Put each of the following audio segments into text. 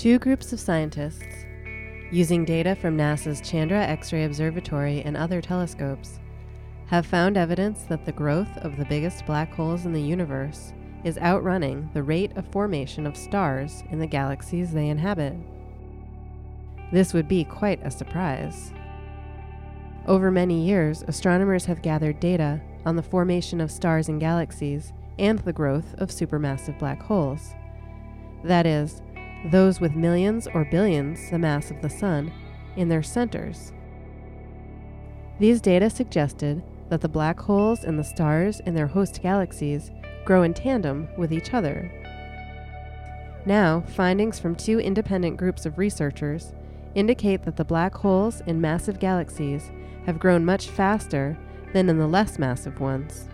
Two groups of scientists, using data from NASA's Chandra X ray Observatory and other telescopes, have found evidence that the growth of the biggest black holes in the universe is outrunning the rate of formation of stars in the galaxies they inhabit. This would be quite a surprise. Over many years, astronomers have gathered data on the formation of stars and galaxies and the growth of supermassive black holes. That is, those with millions or billions the mass of the Sun in their centers. These data suggested that the black holes and the stars in their host galaxies grow in tandem with each other. Now, findings from two independent groups of researchers indicate that the black holes in massive galaxies have grown much faster than in the less massive ones.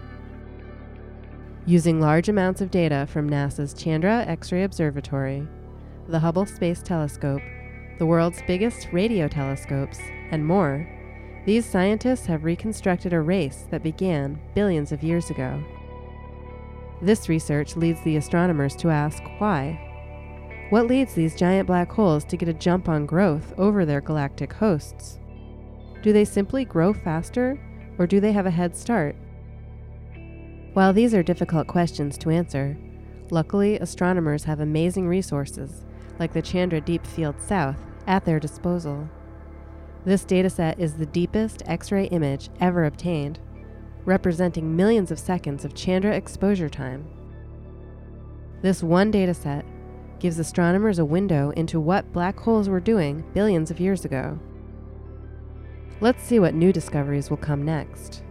Using large amounts of data from NASA's Chandra X ray Observatory, the Hubble Space Telescope, the world's biggest radio telescopes, and more, these scientists have reconstructed a race that began billions of years ago. This research leads the astronomers to ask why. What leads these giant black holes to get a jump on growth over their galactic hosts? Do they simply grow faster, or do they have a head start? While these are difficult questions to answer, luckily astronomers have amazing resources, like the Chandra Deep Field South, at their disposal. This dataset is the deepest X ray image ever obtained, representing millions of seconds of Chandra exposure time. This one dataset gives astronomers a window into what black holes were doing billions of years ago. Let's see what new discoveries will come next.